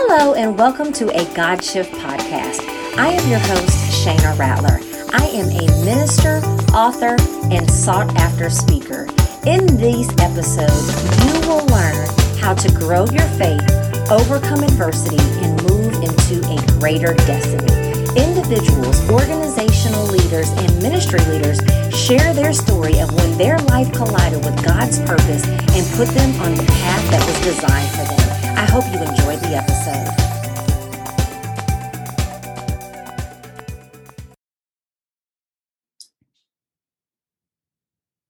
Hello, and welcome to a God Shift podcast. I am your host, Shana Rattler. I am a minister, author, and sought after speaker. In these episodes, you will learn how to grow your faith, overcome adversity, and move into a greater destiny. Individuals, organizational leaders, and ministry leaders share their story of when their life collided with God's purpose and put them on the path that was designed hope you enjoyed the episode.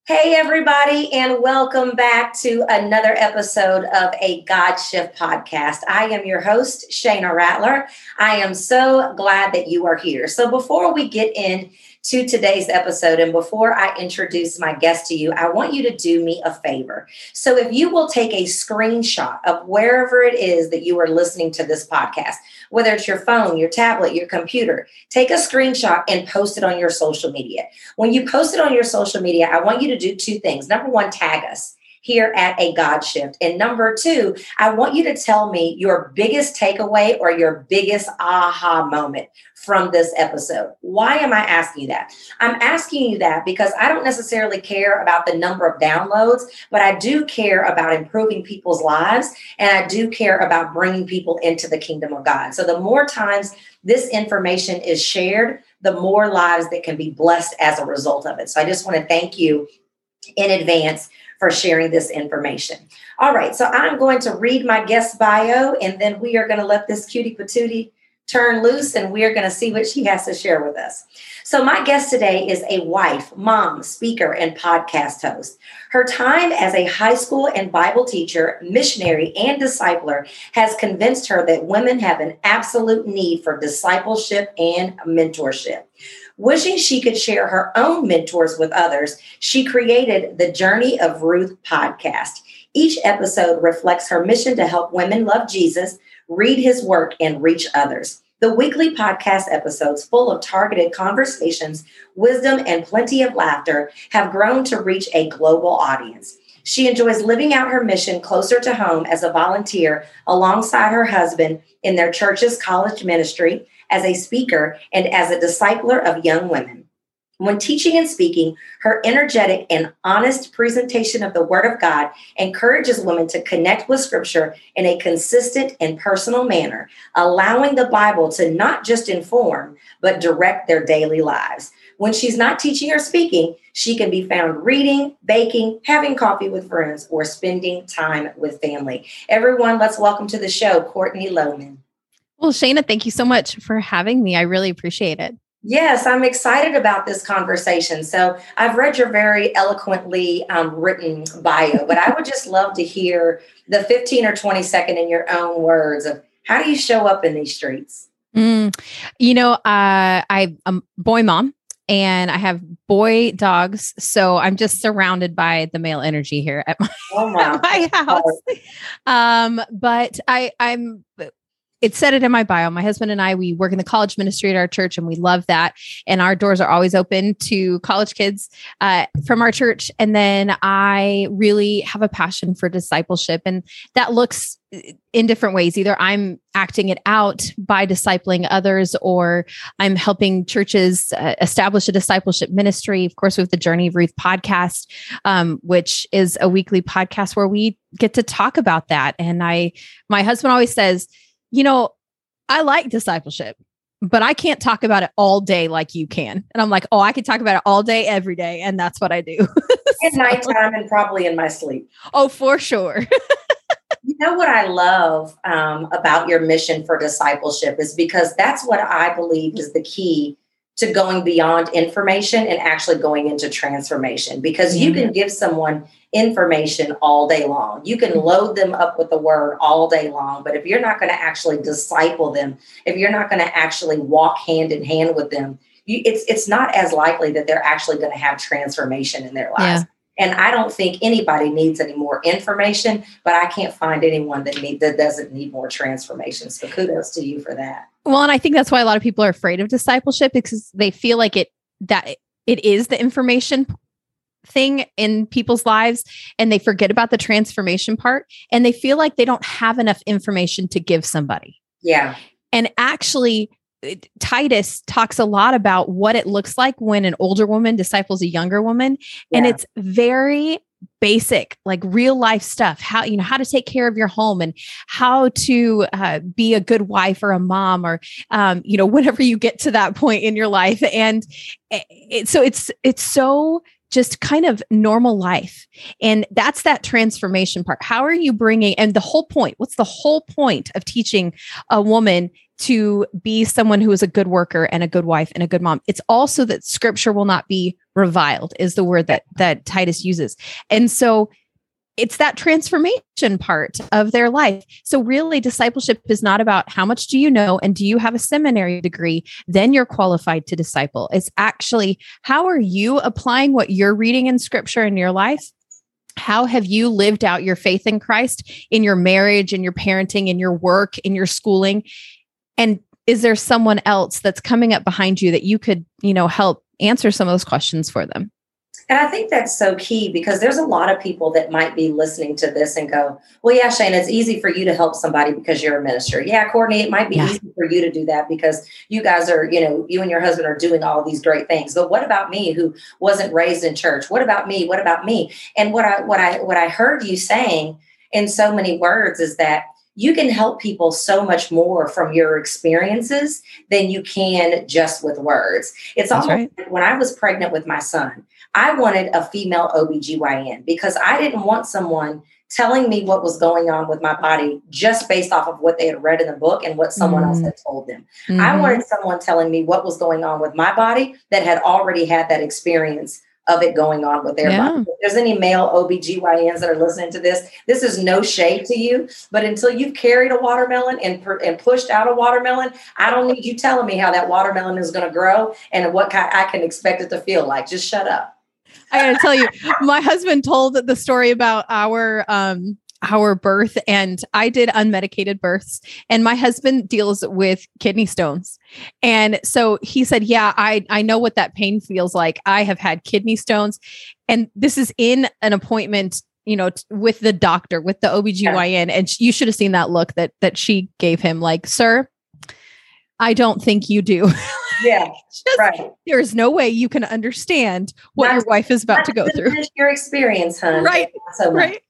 Hey, everybody, and welcome back to another episode of a God Shift podcast. I am your host, Shana Rattler. I am so glad that you are here. So, before we get in to today's episode. And before I introduce my guest to you, I want you to do me a favor. So if you will take a screenshot of wherever it is that you are listening to this podcast, whether it's your phone, your tablet, your computer, take a screenshot and post it on your social media. When you post it on your social media, I want you to do two things. Number one, tag us here at a God Shift. And number two, I want you to tell me your biggest takeaway or your biggest aha moment from this episode. Why am I asking you that? I'm asking you that because I don't necessarily care about the number of downloads, but I do care about improving people's lives and I do care about bringing people into the kingdom of God. So the more times this information is shared, the more lives that can be blessed as a result of it. So I just want to thank you in advance for sharing this information. All right, so I'm going to read my guest bio and then we are going to let this cutie patootie turn loose and we're going to see what she has to share with us. So, my guest today is a wife, mom, speaker, and podcast host. Her time as a high school and Bible teacher, missionary, and discipler has convinced her that women have an absolute need for discipleship and mentorship. Wishing she could share her own mentors with others, she created the Journey of Ruth podcast. Each episode reflects her mission to help women love Jesus read his work, and reach others. The weekly podcast episodes, full of targeted conversations, wisdom, and plenty of laughter, have grown to reach a global audience. She enjoys living out her mission closer to home as a volunteer alongside her husband in their church's college ministry, as a speaker, and as a discipler of young women. When teaching and speaking, her energetic and honest presentation of the Word of God encourages women to connect with Scripture in a consistent and personal manner, allowing the Bible to not just inform, but direct their daily lives. When she's not teaching or speaking, she can be found reading, baking, having coffee with friends, or spending time with family. Everyone, let's welcome to the show Courtney Lowman. Well, Shana, thank you so much for having me. I really appreciate it. Yes, I'm excited about this conversation. So, I've read your very eloquently um, written bio, but I would just love to hear the 15 or 20 second in your own words of how do you show up in these streets? Mm, you know, uh, I'm a boy mom and I have boy dogs. So I'm just surrounded by the male energy here at my, oh, wow. at my house. Um, but I, I'm it said it in my bio. My husband and I, we work in the college ministry at our church, and we love that. And our doors are always open to college kids uh, from our church. And then I really have a passion for discipleship, and that looks uh, in different ways. Either I'm acting it out by discipling others, or I'm helping churches uh, establish a discipleship ministry. Of course, with the Journey of Ruth podcast, um, which is a weekly podcast where we get to talk about that. And I, my husband always says you know, I like discipleship, but I can't talk about it all day like you can. And I'm like, oh, I can talk about it all day, every day. And that's what I do. At so, nighttime and probably in my sleep. Oh, for sure. you know what I love um, about your mission for discipleship is because that's what I believe is the key to going beyond information and actually going into transformation because mm-hmm. you can give someone information all day long. You can load them up with the word all day long, but if you're not going to actually disciple them, if you're not going to actually walk hand in hand with them, you, it's it's not as likely that they're actually going to have transformation in their lives. Yeah. And I don't think anybody needs any more information, but I can't find anyone that need that doesn't need more transformation. So kudos to you for that. Well, and I think that's why a lot of people are afraid of discipleship because they feel like it that it is the information thing in people's lives and they forget about the transformation part and they feel like they don't have enough information to give somebody. Yeah. And actually, Titus talks a lot about what it looks like when an older woman disciples a younger woman. Yeah. And it's very basic like real life stuff how you know how to take care of your home and how to uh, be a good wife or a mom or um, you know whenever you get to that point in your life and it, so it's it's so just kind of normal life. And that's that transformation part. How are you bringing, and the whole point, what's the whole point of teaching a woman to be someone who is a good worker and a good wife and a good mom? It's also that scripture will not be reviled, is the word that, that Titus uses. And so it's that transformation part of their life. So really discipleship is not about how much do you know and do you have a seminary degree then you're qualified to disciple. It's actually how are you applying what you're reading in scripture in your life? How have you lived out your faith in Christ in your marriage, in your parenting, in your work, in your schooling? And is there someone else that's coming up behind you that you could, you know, help answer some of those questions for them? And I think that's so key because there's a lot of people that might be listening to this and go, Well, yeah, Shane, it's easy for you to help somebody because you're a minister. Yeah, Courtney, it might be yeah. easy for you to do that because you guys are, you know, you and your husband are doing all these great things. But what about me who wasn't raised in church? What about me? What about me? And what I what I what I heard you saying in so many words is that you can help people so much more from your experiences than you can just with words. It's That's almost right. when I was pregnant with my son, I wanted a female OBGYN because I didn't want someone telling me what was going on with my body just based off of what they had read in the book and what someone mm else had told them. Mm-hmm. I wanted someone telling me what was going on with my body that had already had that experience of it going on with their yeah. body. If there's any male OBGYNs that are listening to this, this is no shade to you, but until you've carried a watermelon and, and pushed out a watermelon, I don't need you telling me how that watermelon is going to grow and what I can expect it to feel like. Just shut up. I gotta tell you, my husband told the story about our um our birth and I did unmedicated births and my husband deals with kidney stones. And so he said, "Yeah, I I know what that pain feels like. I have had kidney stones." And this is in an appointment you know t- with the doctor with the OBGYN and you should have seen that look that that she gave him like, "Sir, I don't think you do." Yeah. Just, right. There's no way you can understand what not, your wife is about to go through. Your experience, honey. Right. So right.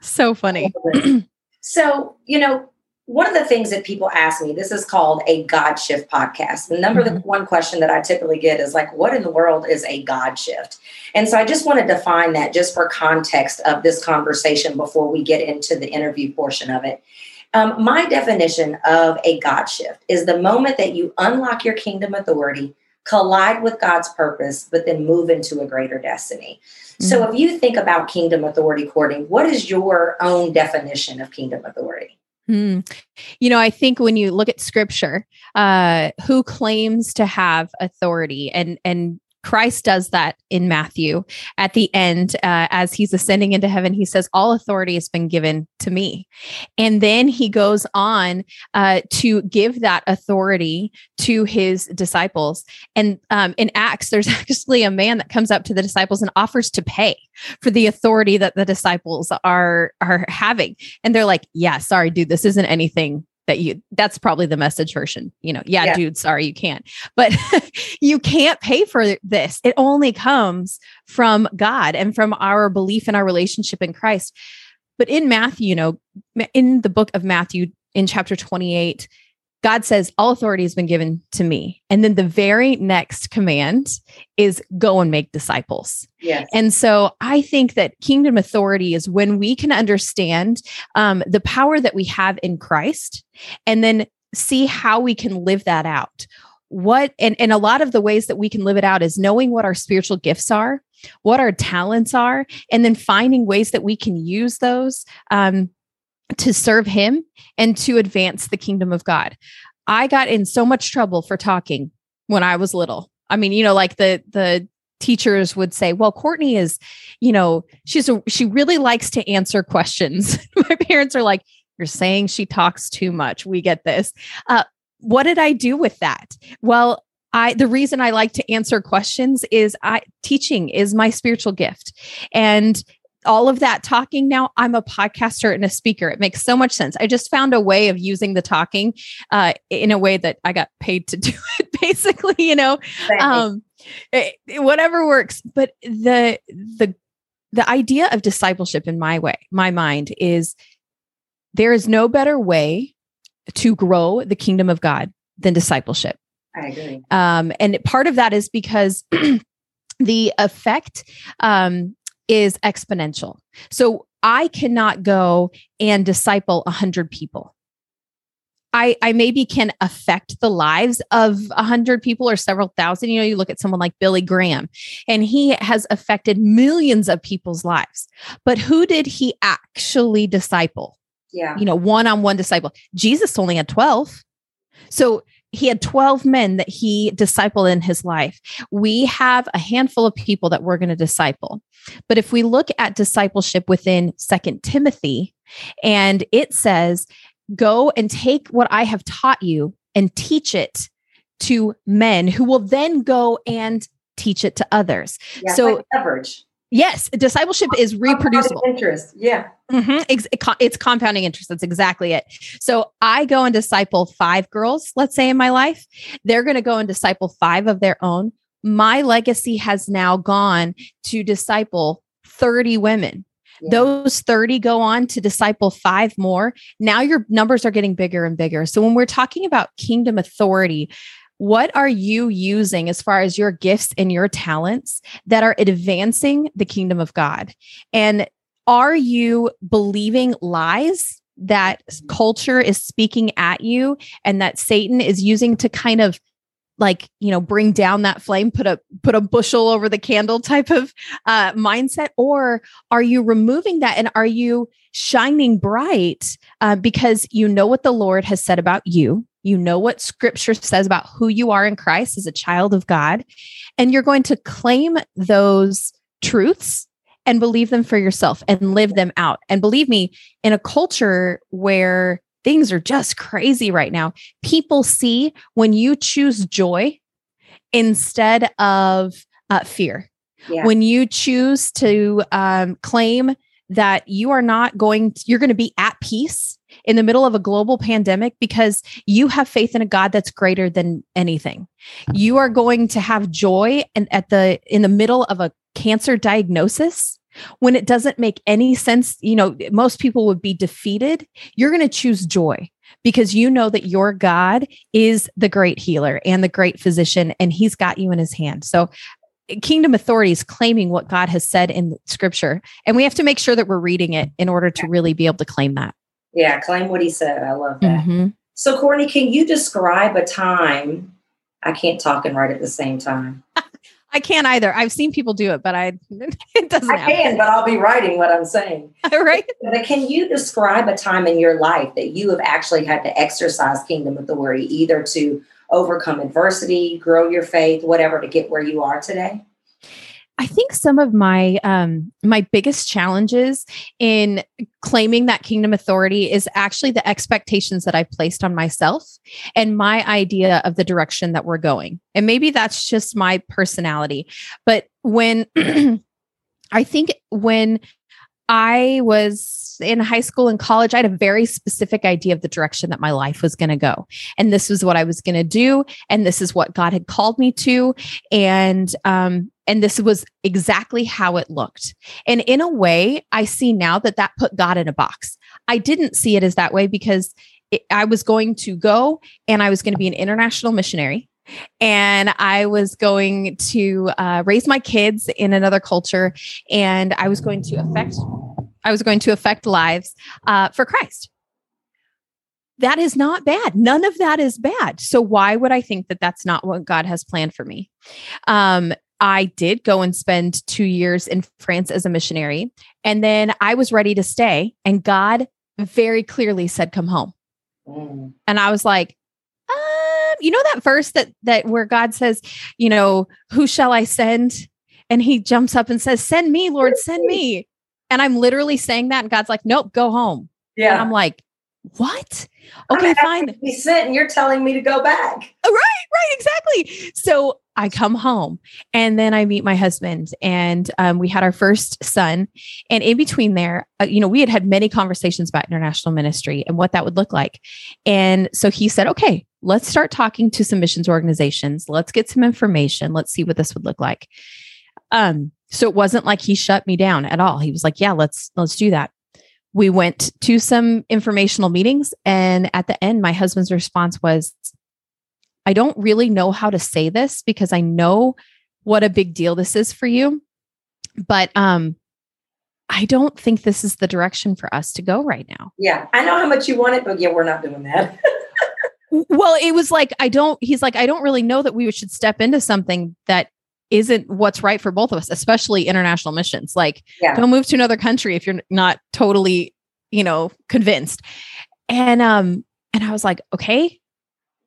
So funny. so, you know, one of the things that people ask me, this is called a God shift podcast. The number mm-hmm. the one question that I typically get is like, what in the world is a God shift? And so I just want to define that just for context of this conversation before we get into the interview portion of it. Um, my definition of a God shift is the moment that you unlock your kingdom authority, collide with God's purpose, but then move into a greater destiny. Mm-hmm. So if you think about kingdom authority Courtney, what is your own definition of kingdom authority? Hmm. You know, I think when you look at scripture, uh, who claims to have authority and and Christ does that in Matthew at the end uh, as he's ascending into heaven. He says, All authority has been given to me. And then he goes on uh, to give that authority to his disciples. And um, in Acts, there's actually a man that comes up to the disciples and offers to pay for the authority that the disciples are, are having. And they're like, Yeah, sorry, dude, this isn't anything that you that's probably the message version you know yeah, yeah. dude sorry you can't. But you can't pay for this. It only comes from god and from our belief in our relationship in christ. But in matthew you know in the book of matthew in chapter 28 God says, All authority has been given to me. And then the very next command is go and make disciples. Yes. And so I think that kingdom authority is when we can understand um, the power that we have in Christ and then see how we can live that out. What and, and a lot of the ways that we can live it out is knowing what our spiritual gifts are, what our talents are, and then finding ways that we can use those um, to serve him and to advance the kingdom of God. I got in so much trouble for talking when I was little. I mean, you know, like the the teachers would say, "Well, Courtney is, you know, she's a, she really likes to answer questions." My parents are like, "You're saying she talks too much." We get this. Uh, what did I do with that? Well, I the reason I like to answer questions is I teaching is my spiritual gift. And all of that talking now i'm a podcaster and a speaker. It makes so much sense. I just found a way of using the talking uh, in a way that i got paid to do it basically you know? Um, it, whatever works. But the the the idea of discipleship in my way my mind is there is no better way to grow the kingdom of god than discipleship. I agree. Um, and part of that is because the effect um, is exponential. So I cannot go and disciple a hundred people. I, I maybe can affect the lives of a hundred people or several thousand. You know, you look at someone like Billy Graham, and he has affected millions of people's lives. But who did he actually disciple? Yeah. You know, one on one disciple. Jesus only had 12. So he had 12 men that he discipled in his life. We have a handful of people that we're going to disciple. But if we look at discipleship within Second Timothy, and it says, Go and take what I have taught you and teach it to men who will then go and teach it to others. Yeah, so, like leverage. Yes, discipleship is reproducible. Interest, yeah. Mm-hmm. It's, it's compounding interest. That's exactly it. So I go and disciple five girls, let's say in my life. They're going to go and disciple five of their own. My legacy has now gone to disciple 30 women. Yeah. Those 30 go on to disciple five more. Now your numbers are getting bigger and bigger. So when we're talking about kingdom authority, what are you using as far as your gifts and your talents that are advancing the kingdom of God? And are you believing lies that culture is speaking at you and that Satan is using to kind of like you know bring down that flame put a put a bushel over the candle type of uh, mindset or are you removing that and are you shining bright uh, because you know what the lord has said about you you know what scripture says about who you are in Christ as a child of God, and you're going to claim those truths and believe them for yourself and live them out. And believe me, in a culture where things are just crazy right now, people see when you choose joy instead of uh, fear. Yeah. When you choose to um, claim that you are not going, to, you're going to be at peace in the middle of a global pandemic because you have faith in a God that's greater than anything. You are going to have joy and at the in the middle of a cancer diagnosis when it doesn't make any sense, you know, most people would be defeated. You're going to choose joy because you know that your God is the great healer and the great physician and he's got you in his hand. So kingdom authorities claiming what God has said in scripture. And we have to make sure that we're reading it in order to really be able to claim that. Yeah, claim what he said. I love that. Mm-hmm. So, Courtney, can you describe a time? I can't talk and write at the same time. I can't either. I've seen people do it, but I it doesn't. I happen. can, but I'll be writing what I'm saying. right. But can you describe a time in your life that you have actually had to exercise kingdom authority, either to overcome adversity, grow your faith, whatever, to get where you are today? I think some of my um, my biggest challenges in claiming that kingdom authority is actually the expectations that I've placed on myself and my idea of the direction that we're going. And maybe that's just my personality. But when I think when I was in high school and college, I had a very specific idea of the direction that my life was going to go. And this was what I was going to do. And this is what God had called me to. And, um, and this was exactly how it looked. And in a way, I see now that that put God in a box. I didn't see it as that way because it, I was going to go and I was going to be an international missionary and I was going to uh, raise my kids in another culture, and I was going to affect, I was going to affect lives uh, for Christ. That is not bad. None of that is bad. So why would I think that that's not what God has planned for me? Um, I did go and spend two years in France as a missionary, and then I was ready to stay, and God very clearly said, "Come home." Mm. And I was like, um, you know that verse that that where God says, you know, who shall I send? And he jumps up and says, Send me, Lord, send me. And I'm literally saying that. And God's like, Nope, go home. Yeah. And I'm like, what? Okay, fine. Be sent, and you're telling me to go back. Right, right, exactly. So I come home, and then I meet my husband, and um, we had our first son. And in between there, uh, you know, we had had many conversations about international ministry and what that would look like. And so he said, "Okay, let's start talking to some missions organizations. Let's get some information. Let's see what this would look like." Um, so it wasn't like he shut me down at all. He was like, "Yeah, let's let's do that." We went to some informational meetings and at the end my husband's response was i don't really know how to say this because i know what a big deal this is for you but um i don't think this is the direction for us to go right now. Yeah i know how much you want it but yeah we're not doing that. Well it was like i don't he's like i don't really know that we should step into something that isn't what's right for both of us, especially international missions. Like, yeah. don't move to another country if you're not totally, you know, convinced. And um, and I was like, okay,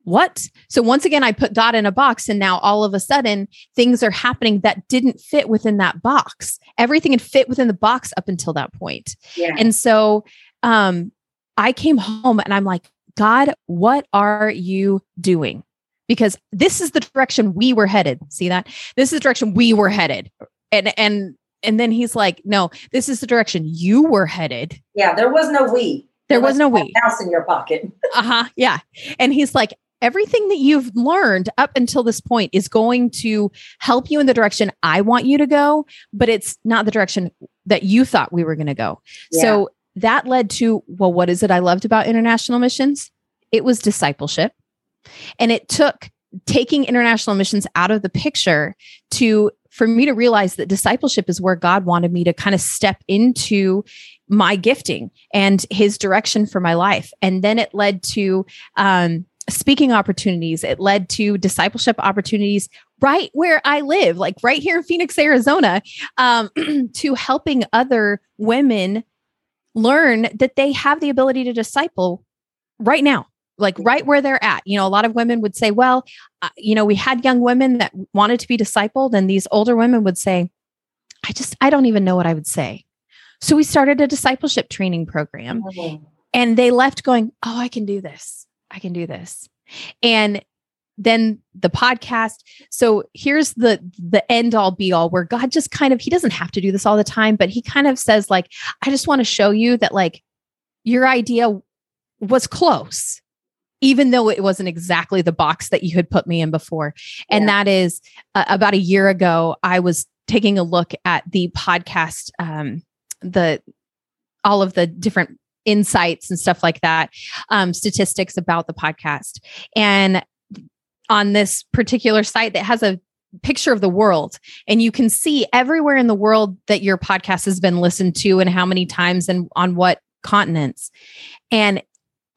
what? So once again, I put God in a box, and now all of a sudden things are happening that didn't fit within that box. Everything had fit within the box up until that point. Yeah. And so um, I came home and I'm like, God, what are you doing? Because this is the direction we were headed. See that? This is the direction we were headed. And and and then he's like, "No, this is the direction you were headed." Yeah, there was no we. There, there was, was no we. House in your pocket. uh-huh. Yeah. And he's like, everything that you've learned up until this point is going to help you in the direction I want you to go, but it's not the direction that you thought we were going to go. Yeah. So that led to, well, what is it I loved about international missions? It was discipleship. And it took taking international missions out of the picture to for me to realize that discipleship is where God wanted me to kind of step into my gifting and his direction for my life. And then it led to um, speaking opportunities. It led to discipleship opportunities right where I live, like right here in Phoenix, Arizona, um, to helping other women learn that they have the ability to disciple right now like right where they're at. You know, a lot of women would say, well, uh, you know, we had young women that wanted to be discipled, and these older women would say, I just, I don't even know what I would say. So we started a discipleship training program mm-hmm. and they left going, oh, I can do this. I can do this. And then the podcast so here's the the end all be all where god just kind of he doesn't have to do this all the time but he kind of says like i just want to show you that like your idea was close even though it wasn't exactly the box that you had put me in before. And yeah. that is uh, about a year ago, I was taking a look at the podcast, um, the all of the different insights and stuff like that, um, statistics about the podcast. And on this particular site that has a picture of the world and you can see everywhere in the world that your podcast has been listened to and how many times and on what continents. And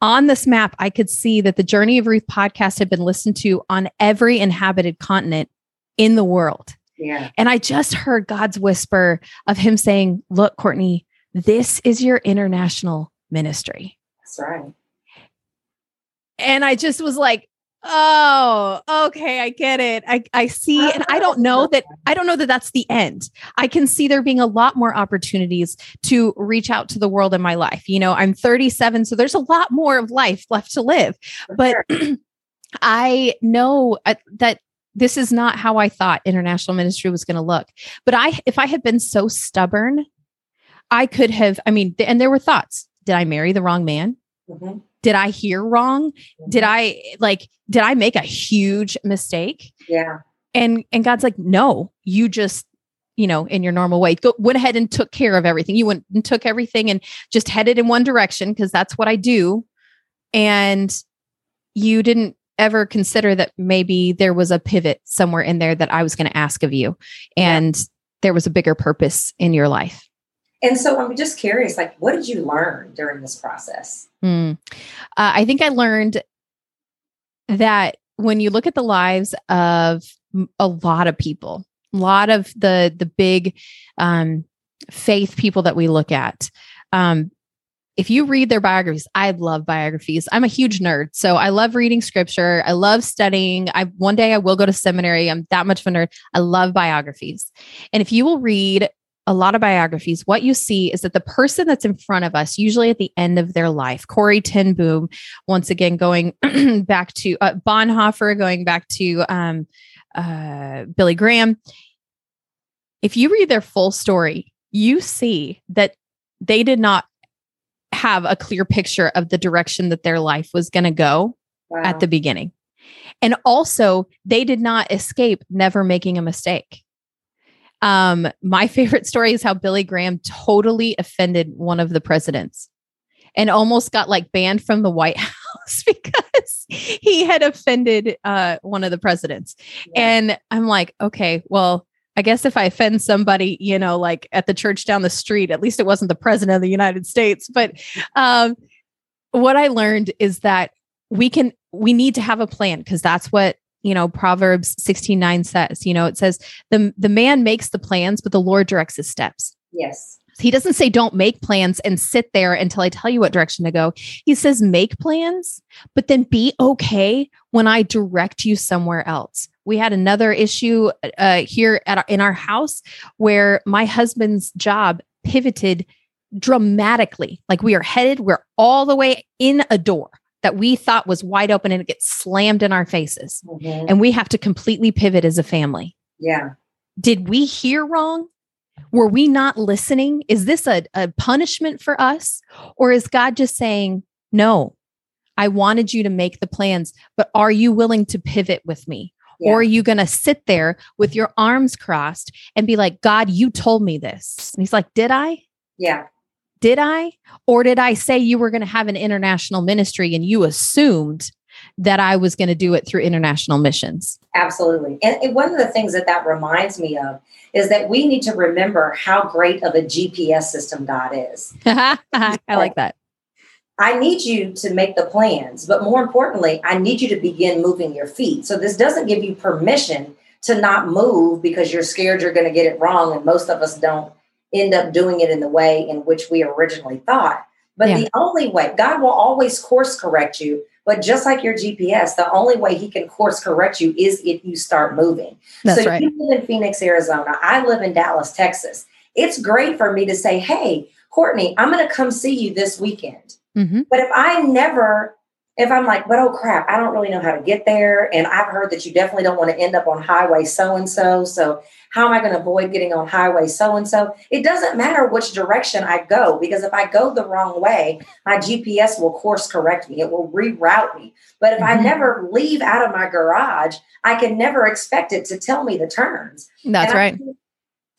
on this map, I could see that the Journey of Ruth podcast had been listened to on every inhabited continent in the world. Yeah. And I just heard God's whisper of him saying, Look, Courtney, this is your international ministry. That's right. And I just was like, Oh, okay, I get it. I I see and I don't know that I don't know that that's the end. I can see there being a lot more opportunities to reach out to the world in my life. You know, I'm 37 so there's a lot more of life left to live. But I know uh, that this is not how I thought international ministry was going to look. But I if I had been so stubborn, I could have I mean and there were thoughts. Did I marry the wrong man? Mm-hmm did I hear wrong? Did mm-hmm. I like did I make a huge mistake? Yeah. And and God's like, "No, you just you know, in your normal way, go, went ahead and took care of everything. You went and took everything and just headed in one direction because that's what I do. And you didn't ever consider that maybe there was a pivot somewhere in there that I was going to ask of you. And yeah. there was a bigger purpose in your life. And so I'm just curious, like, what did you learn during this process? Mm. Uh, I think I learned that when you look at the lives of a lot of people, a lot of the the big um, faith people that we look at, um, if you read their biographies, I love biographies. I'm a huge nerd, so I love reading scripture. I love studying. I one day I will go to seminary. I'm that much of a nerd. I love biographies, and if you will read a lot of biographies, what you see is that the person that's in front of us, usually at the end of their life, Corrie ten Boom, once again going back to uh, Bonhoeffer, going back to um, uh, Billy Graham. If you read their full story, you see that they did not have a clear picture of the direction that their life was going to go wow. at the beginning. And also, they did not escape never making a mistake. Um, my favorite story is how Billy Graham totally offended one of the presidents and almost got like banned from the White House because he had offended uh, one of the presidents. Yeah. And I'm like, okay, well, I guess if I offend somebody, you know, like at the church down the street, at least it wasn't the president of the United States. But um, what I learned is that we can, we need to have a plan because that's what you know proverbs 16 9 says you know it says the the man makes the plans but the lord directs his steps. Yes. He doesn't say don't make plans and sit there until i tell you what direction to go. He says make plans but then be okay when i direct you somewhere else. We had another issue uh, here at our, in our house where my husband's job pivoted dramatically. Like we are headed we're all the way in a door that we thought was wide open and it gets slammed in our faces. Mm-hmm. And we have to completely pivot as a family. Yeah. Did we hear wrong? Were we not listening? Is this a, a punishment for us? Or is God just saying, no, I wanted you to make the plans, but are you willing to pivot with me? Yeah. Or are you going to sit there with your arms crossed and be like, God, you told me this? And he's like, Did I? Yeah. Did I? Or did I say you were going to have an international ministry and you assumed that I was going to do it through international missions? Absolutely. And, one of the things that that reminds me of is that we need to remember how great of a GPS system God is. I like that. I need you to make the plans, but more importantly, I need you to begin moving your feet. So this doesn't give you permission to not move because you're scared you're going to get it wrong. And most of us don't end up doing it in the way in which we originally thought. But yeah. the only way, God will always course correct you. But just like your GPS, the only way he can course correct you is if you start moving. That's so right. you live in Phoenix, Arizona. I live in Dallas, Texas. It's great for me to say, hey, Courtney, I'm going to come see you this weekend. Mm-hmm. But if I never if I'm like, but oh crap, I don't really know how to get there. And I've heard that you definitely don't want to end up on highway so and so. So, how am I going to avoid getting on highway so and so? It doesn't matter which direction I go because if I go the wrong way, my GPS will course correct me, it will reroute me. But if mm-hmm. I never leave out of my garage, I can never expect it to tell me the turns. That's right.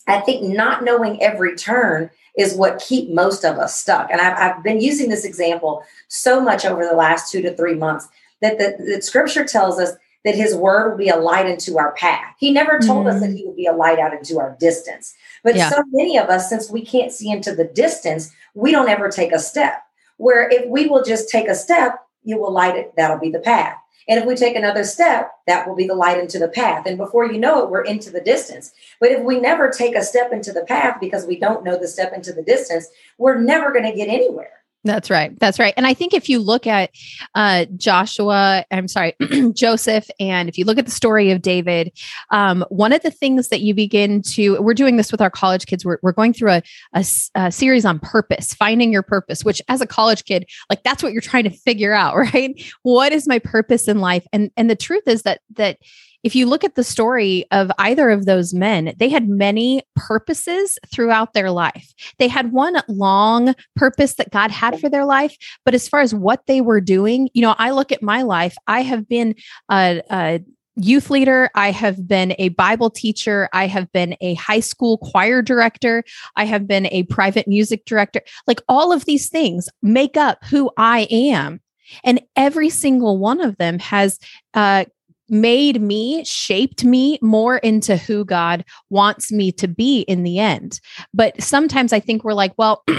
I, I think not knowing every turn is what keep most of us stuck. And I've, I've been using this example so much over the last two to three months that the, the scripture tells us that his word will be a light into our path. He never told mm-hmm. us that mm. he would be a light out into our distance. But yeah. so many of us, since we can't see into the distance, we don't ever take a step. Where if we will just take a step, you will light it, that'll be the path. And if we take another step, that will be the light into the path. And before you know it, we're into the distance. But if we never take a step into the path because we don't know the step into the distance, we're never going to get anywhere. That's right. That's right. And I think if you look at uh, Joshua, I'm sorry, Joseph, and if you look at the story of David, um, one of the things that you begin to, we're doing this with our college kids. We're, we're going through a, a, a series on purpose, finding your purpose, which as a college kid, like that's what you're trying to figure out, right? What is my purpose in life? And and the truth is that that if you look at the story of either of those men, they had many purposes throughout their life. They had one long purpose that God had for their life. But as far as what they were doing, you know, I look at my life, I have been a, a youth leader. I have been a Bible teacher. I have been a high school choir director. I have been a private music director. Like all of these things make up who I am. And every single one of them has uh, made me, shaped me more into who God wants me to be in the end. But sometimes I think we're like, well,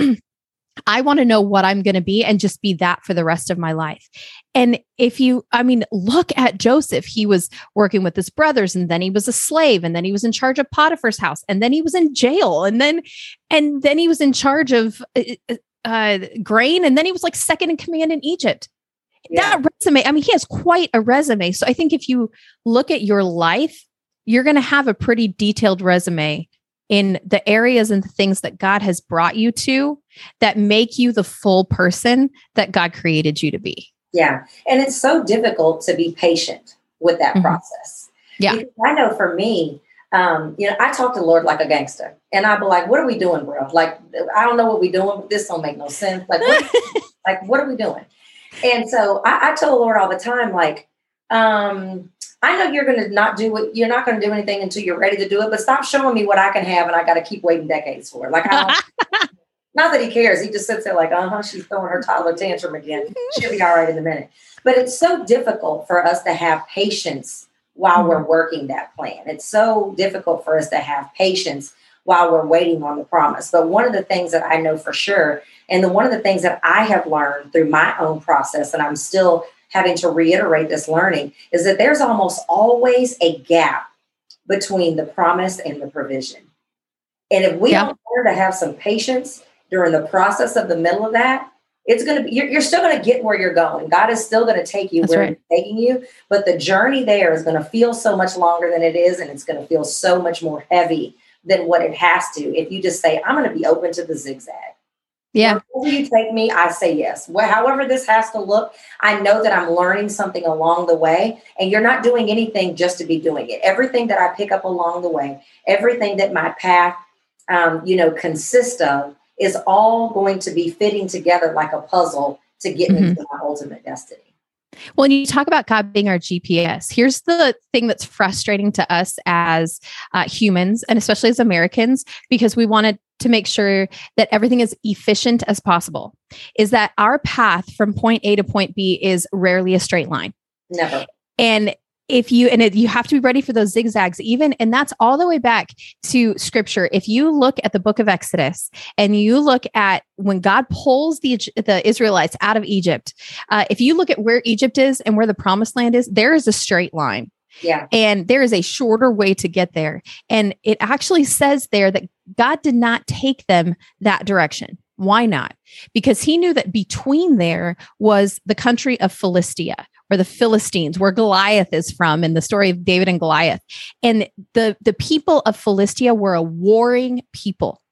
I want to know what I'm going to be and just be that for the rest of my life. And if you, I mean, look at Joseph. He was working with his brothers and then he was a slave and then he was in charge of Potiphar's house and then he was in jail and then, and then he was in charge of uh, uh, grain and then he was like second in command in Egypt yeah. that resume, I mean, he has quite a resume. So I think if you look at your life, you're going to have a pretty detailed resume in the areas and the things that God has brought you to that make you the full person that God created you to be. Yeah. And it's so difficult to be patient with that mm-hmm. process. Yeah. Because I know for me, um, you know, I talk to the Lord like a gangster, and I'd be like, "What are we doing, bro? Like, I don't know what we're doing. But this don't make no sense. Like, what, like, what are we doing?" And so I, I tell the Lord all the time, like, um, I know you're going to not do what you're not going to do anything until you're ready to do it, but stop showing me what I can have, and I got to keep waiting decades for. it. Like, I not that he cares. He just sits there like, uh huh, she's throwing her toddler tantrum again. She'll be all right in a minute. But it's so difficult for us to have patience while we're mm-hmm. working that plan. It's so difficult for us to have patience while we're waiting on the promise. But one of the things that I know for sure, and the, one of the things that I have learned through my own process, and I'm still having to reiterate this learning, is that there's almost always a gap between the promise and the provision. And if we yeah. don't learn to have some patience during the process of the middle of that, it's going to be you're, you're still going to get where you're going god is still going to take you That's where right. he's taking you but the journey there is going to feel so much longer than it is and it's going to feel so much more heavy than what it has to if you just say i'm going to be open to the zigzag yeah wherever you take me i say yes well, however this has to look i know that i'm learning something along the way and you're not doing anything just to be doing it everything that i pick up along the way everything that my path um, you know consists of is all going to be fitting together like a puzzle to get mm-hmm. me to my ultimate destiny. Well, when you talk about God being our GPS, here's the thing that's frustrating to us as uh, humans, and especially as Americans, because we want to make sure that everything is efficient as possible, is that our path from point A to point B is rarely a straight line. Never. And if you and it, you have to be ready for those zigzags even and that's all the way back to scripture if you look at the book of exodus and you look at when god pulls the the israelites out of egypt uh, if you look at where egypt is and where the promised land is there is a straight line yeah. And there is a shorter way to get there. And it actually says there that God did not take them that direction. Why not? Because he knew that between there was the country of Philistia, or the Philistines, where Goliath is from in the story of David and Goliath. And the, the people of Philistia were a warring people.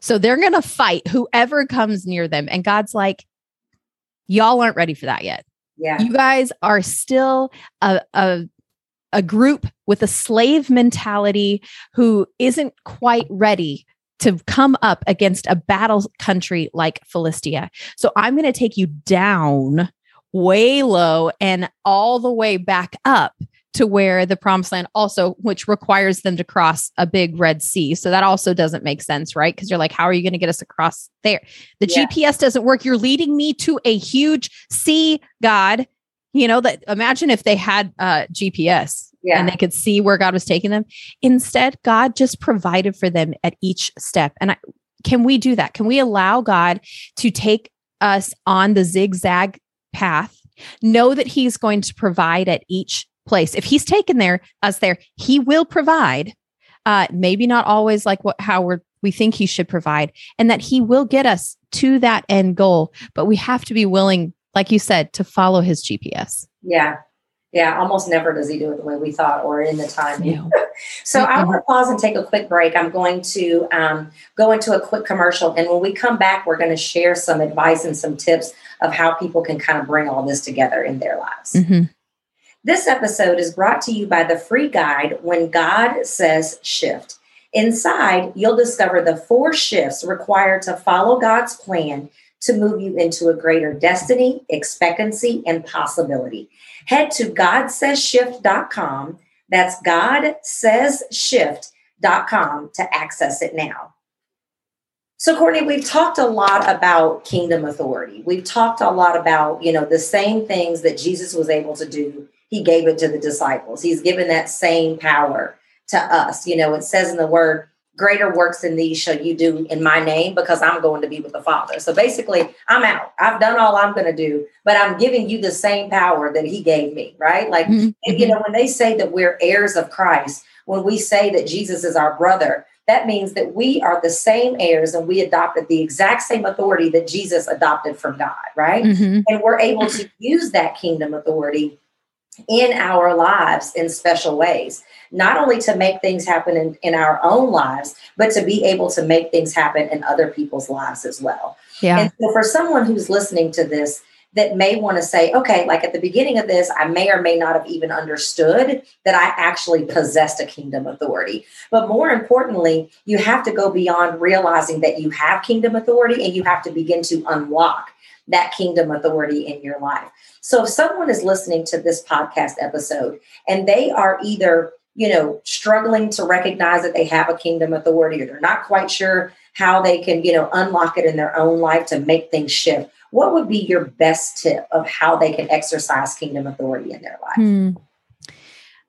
So they're going to fight whoever comes near them. And God's like, y'all aren't ready for that yet. Yeah. You guys are still a, a, a group with a slave mentality who isn't quite ready to come up against a battle country like Philistia. So I'm going to take you down way low and all the way back up to where the promised land also which requires them to cross a big red sea so that also doesn't make sense right because you're like how are you going to get us across there the yeah. gps doesn't work you're leading me to a huge sea god you know that imagine if they had uh gps yeah. and they could see where god was taking them instead god just provided for them at each step and I, can we do that can we allow god to take us on the zigzag path, know that he's going to provide at each place. If he's taken there, us there, he will provide. Uh, maybe not always like what how we're we think he should provide, and that he will get us to that end goal. But we have to be willing, like you said, to follow his GPS. Yeah, yeah, almost never does he do it the way we thought or in the time. Yeah. so mm-hmm. I want to pause and take a quick break. I'm going to um, go into a quick commercial. And when we come back, we're going to share some advice and some tips of how people can kind of bring all this together in their lives. Mm-hmm. This episode is brought to you by the free guide When God Says Shift. Inside, you'll discover the four shifts required to follow God's plan to move you into a greater destiny, expectancy, and possibility. Head to GodSaysShift.com. That's GodSaysShift.com to access it now. So, Courtney, we've talked a lot about kingdom authority. We've talked a lot about, you know, the same things that Jesus was able to do. He gave it to the disciples. He's given that same power to us. You know, it says in the word, greater works than these shall you do in my name because I'm going to be with the Father. So basically, I'm out. I've done all I'm going to do, but I'm giving you the same power that He gave me, right? Like, mm-hmm. you know, when they say that we're heirs of Christ, when we say that Jesus is our brother, that means that we are the same heirs and we adopted the exact same authority that Jesus adopted from God, right? Mm-hmm. And we're able to use that kingdom authority in our lives in special ways, not only to make things happen in, in our own lives, but to be able to make things happen in other people's lives as well. Yeah. And so for someone who's listening to this, that may want to say, okay, like at the beginning of this, I may or may not have even understood that I actually possessed a kingdom authority. But more importantly, you have to go beyond realizing that you have kingdom authority and you have to begin to unlock that kingdom authority in your life. So if someone is listening to this podcast episode and they are either you know struggling to recognize that they have a kingdom authority or they're not quite sure how they can you know unlock it in their own life to make things shift what would be your best tip of how they can exercise kingdom authority in their life? Hmm.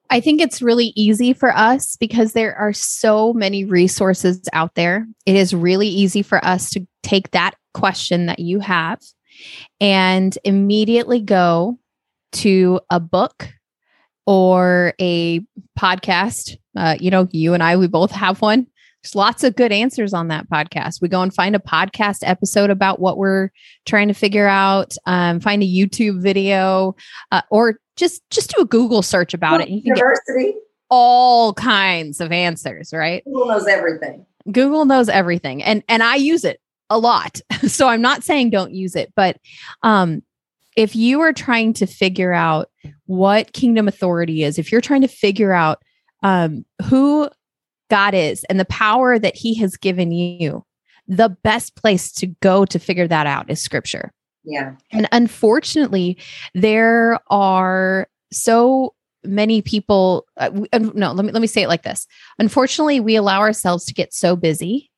I think it's really easy for us because there are so many resources out there. It is really easy for us to take that question that you have and immediately go to a book or a podcast. Uh, you know, you and I, we both have one there's lots of good answers on that podcast. We go and find a podcast episode about what we're trying to figure out, um, find a YouTube video, uh, or just just do a Google search about it. University. all kinds of answers, right? Google knows everything. Google knows everything, and and I use it a lot. so I'm not saying don't use it, but um, if you are trying to figure out what kingdom authority is, if you're trying to figure out um, who God is and the power that He has given you, the best place to go to figure that out is scripture. Yeah. And unfortunately, there are so many people uh, no let me let me say it like this unfortunately we allow ourselves to get so busy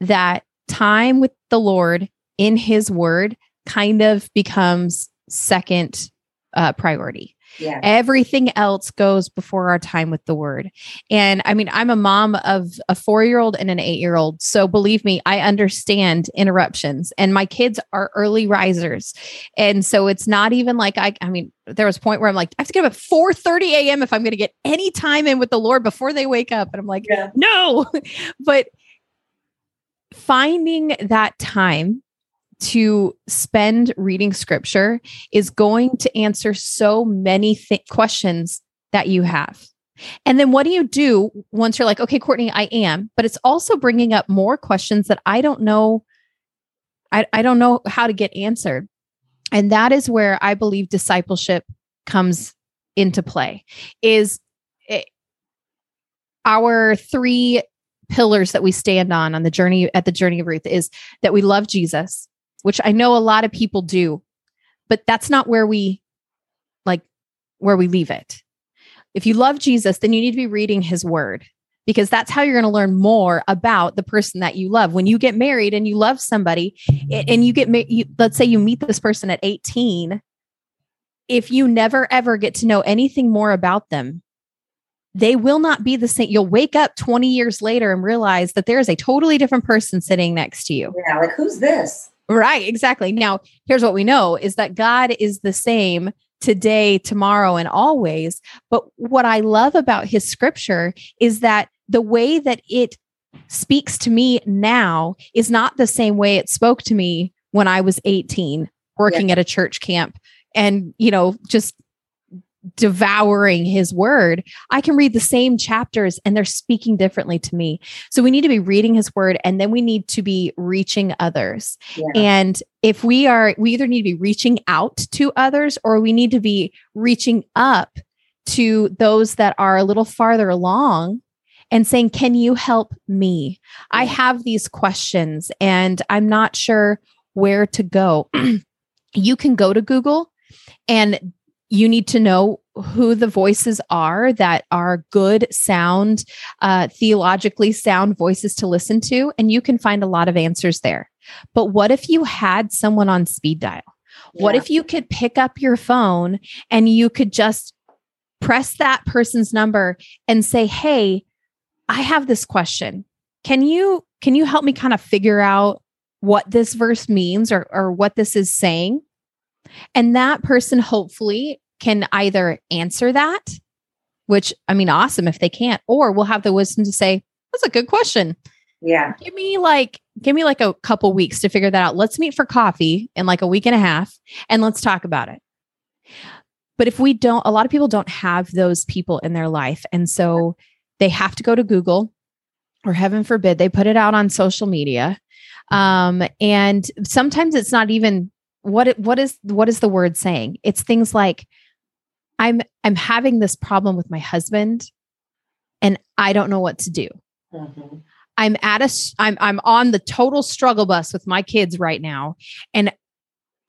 that time with the lord in his word kind of becomes second uh, priority yeah. Everything else goes before our time with the word. And I mean, I'm a mom of a four year old and an eight year old. So believe me, I understand interruptions and my kids are early risers. And so it's not even like I, I mean, there was a point where I'm like, I have to get up at 4 30 a.m. if I'm going to get any time in with the Lord before they wake up. And I'm like, yeah. no. but finding that time to spend reading scripture is going to answer so many th- questions that you have. And then what do you do once you're like, okay, Courtney, I am, but it's also bringing up more questions that I don't know. I, I don't know how to get answered. And that is where I believe discipleship comes into play is it, our three pillars that we stand on on the journey at the journey of Ruth is that we love Jesus, which I know a lot of people do, but that's not where we like where we leave it. If you love Jesus, then you need to be reading his word because that's how you're going to learn more about the person that you love. When you get married and you love somebody and you get let's say you meet this person at 18, if you never ever get to know anything more about them, they will not be the same. You'll wake up 20 years later and realize that there is a totally different person sitting next to you. Yeah, like who's this? Right, exactly. Now, here's what we know is that God is the same today, tomorrow, and always. But what I love about his scripture is that the way that it speaks to me now is not the same way it spoke to me when I was 18 working yeah. at a church camp and, you know, just devouring his word, I can read the same chapters and they're speaking differently to me. So we need to be reading his word and then we need to be reaching others. Yeah. And if we are, we either need to be reaching out to others or we need to be reaching up to those that are a little farther along and saying, Can you help me? I have these questions and I'm not sure where to go. you can go to Google and you need to know who the voices are that are good sound uh, theologically sound voices to listen to and you can find a lot of answers there. But what if you had someone on speed dial? Yeah. what if you could pick up your phone and you could just press that person's number and say hey i have this question. Can you can you help me kind of figure out what this verse means or or what this is saying? And that person hopefully can either answer that, which I mean, awesome if they can't, or we'll have the wisdom to say, that's a good question. Yeah. Give me like, give me like a couple weeks to figure that out. Let's meet for coffee in like a week and a half and let's talk about it. But if we don't, a lot of people don't have those people in their life. And so they have to go to Google or heaven forbid, they put it out on social media. Um, and sometimes it's not even what it, what is what is the word saying? It's things like I'm I'm having this problem with my husband and I don't know what to do. Mm-hmm. I'm at a I'm I'm on the total struggle bus with my kids right now and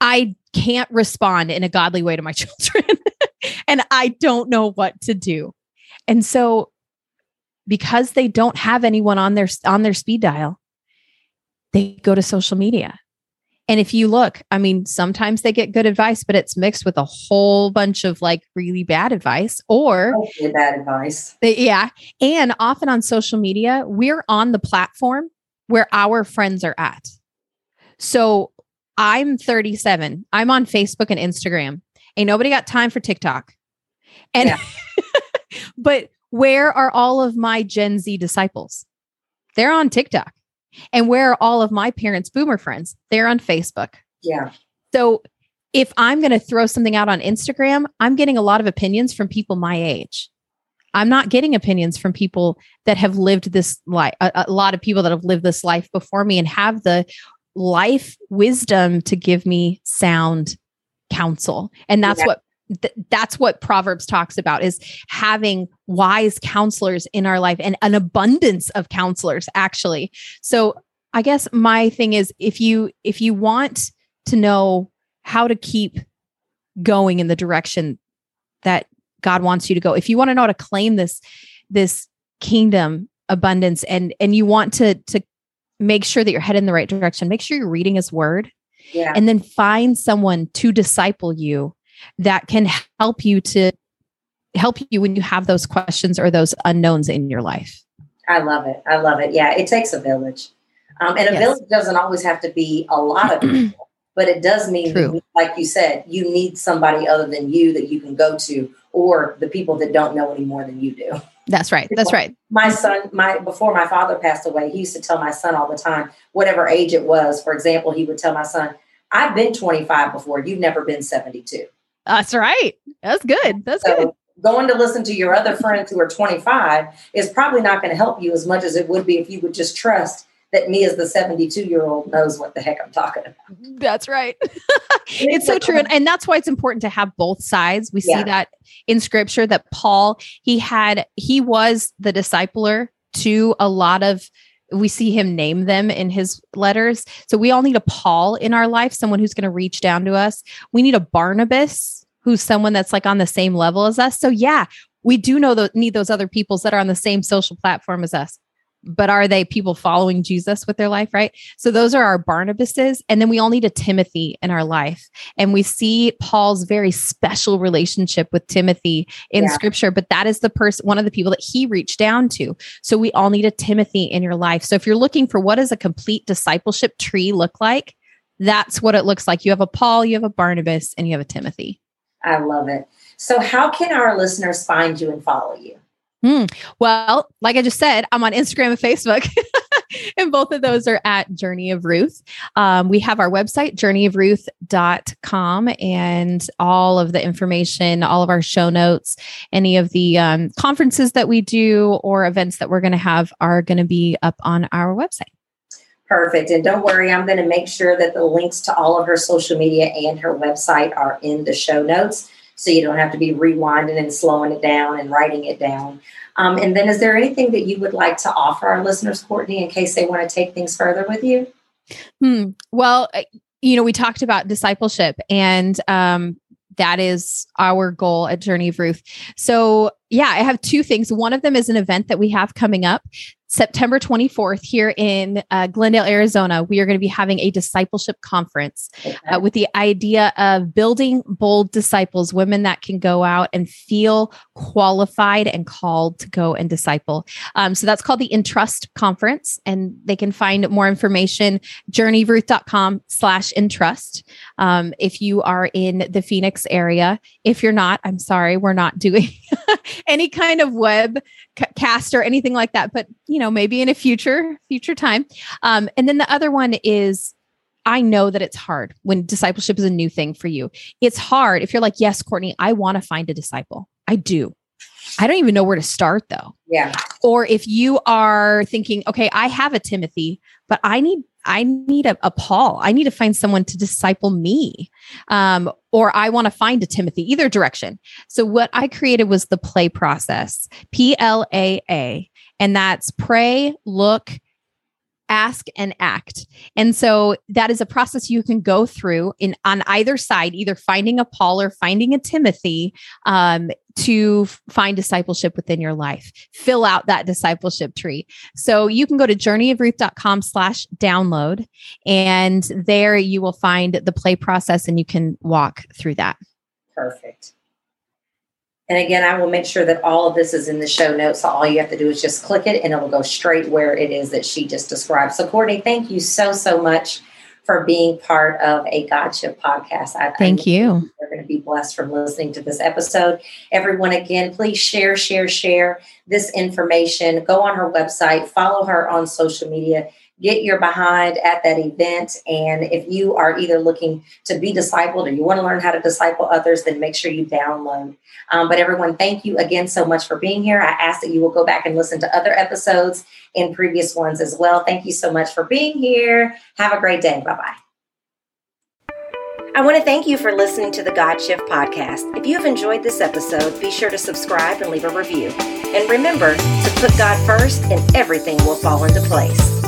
I can't respond in a godly way to my children and I don't know what to do. And so because they don't have anyone on their on their speed dial, they go to social media. And if you look, I mean, sometimes they get good advice, but it's mixed with a whole bunch of like really bad advice or bad advice. Yeah. And often on social media, we're on the platform where our friends are at. So I'm 37. I'm on Facebook and Instagram. Ain't nobody got time for TikTok. And yeah. but where are all of my Gen Z disciples? They're on TikTok. And where are all of my parents' boomer friends? They're on Facebook. Yeah. So if I'm going to throw something out on Instagram, I'm getting a lot of opinions from people my age. I'm not getting opinions from people that have lived this life, a, a, lot of people that have lived this life before me and have the life wisdom to give me sound counsel. And that's yeah. what th- that's what proverbs talks about is having wise counselors in our life and an abundance of counselors actually so i guess my thing is if you if you want to know how to keep going in the direction that god wants you to go if you want to know how to claim this this kingdom abundance and and you want to to make sure that you're headed in the right direction make sure you're reading his word yeah. and then find someone to disciple you that can help you to help you when you have those questions or those unknowns in your life. I love it. I love it. Yeah, it takes a village. Um, and a yes. village doesn't always have to be a lot of people, but it does mean, True. like you said, you need somebody other than you that you can go to, or the people that don't know any more than you do. That's right. That's right. My son, my before my father passed away, he used to tell my son all the time, whatever age it was. For example, he would tell my son, "I've been 25 before. You've never been 72." That's right. That's good. That's so good. Going to listen to your other friends who are 25 is probably not going to help you as much as it would be if you would just trust that me as the 72 year old knows what the heck I'm talking about. That's right. it's so true. And, and, that's why it's important to have both sides. We yeah. see that in scripture that Paul, he had, he was the discipler to a lot of we see him name them in his letters. So we all need a Paul in our life, someone who's going to reach down to us. We need a Barnabas who's someone that's like on the same level as us. So yeah, we do know that need those other peoples that are on the same social platform as us but are they people following Jesus with their life, right? So those are our Barnabases. And then we all need a Timothy in our life. And we see Paul's very special relationship with Timothy in yeah. scripture, but that is the person, one of the people that he reached down to. So we all need a Timothy in your life. So if you're looking for what does a complete discipleship tree look like, that's what it looks like. You have a Paul, you have a Barnabas, and you have a Timothy. I love it. So, how can our listeners find you and follow you? Hmm. Well, like I just said, I'm on Instagram and Facebook, and both of those are at Journey of Ruth. Um, we have our website, journeyofruth.com, and all of the information, all of our show notes, any of the um, conferences that we do or events that we're going to have are going to be up on our website. Perfect. And don't worry, I'm going to make sure that the links to all of her social media and her website are in the show notes so you don't have to be rewinding and slowing it down and writing it down. Um, and then, is there anything that you would like to offer our listeners, Courtney, in case they want to take things further with you? Hmm. Well, you know, we talked about discipleship, and um, that is our goal at Journey of Ruth. So, yeah, I have two things. One of them is an event that we have coming up September 24th here in uh, Glendale, Arizona, we are going to be having a discipleship conference uh, with the idea of building bold disciples, women that can go out and feel qualified and called to go and disciple. Um, so that's called the Entrust Conference, and they can find more information journeyruth.com slash entrust. Um, if you are in the Phoenix area, if you're not, I'm sorry, we're not doing any kind of web cast or anything like that, but you know, maybe in a future future time. Um, and then the other one is I know that it's hard when discipleship is a new thing for you. It's hard if you're like, yes, Courtney, I want to find a disciple. I do. I don't even know where to start though. Yeah. Or if you are thinking, okay, I have a Timothy, but I need I need a, a Paul. I need to find someone to disciple me. Um, or I want to find a Timothy, either direction. So what I created was the play process, P L A A, and that's pray, look, ask and act. And so that is a process you can go through in on either side, either finding a Paul or finding a Timothy um, to find discipleship within your life. Fill out that discipleship tree. So you can go to journeyofruth.com slash download and there you will find the play process and you can walk through that. Perfect. And again, I will make sure that all of this is in the show notes. So all you have to do is just click it and it will go straight where it is that she just described. So, Courtney, thank you so, so much for being part of a God Shift podcast. I, thank I you. You're going to be blessed from listening to this episode. Everyone, again, please share, share, share this information. Go on her website, follow her on social media get your behind at that event. And if you are either looking to be discipled or you want to learn how to disciple others, then make sure you download. Um, but everyone, thank you again so much for being here. I ask that you will go back and listen to other episodes and previous ones as well. Thank you so much for being here. Have a great day. Bye bye. I want to thank you for listening to the God Shift podcast. If you have enjoyed this episode, be sure to subscribe and leave a review. And remember to put God first, and everything will fall into place.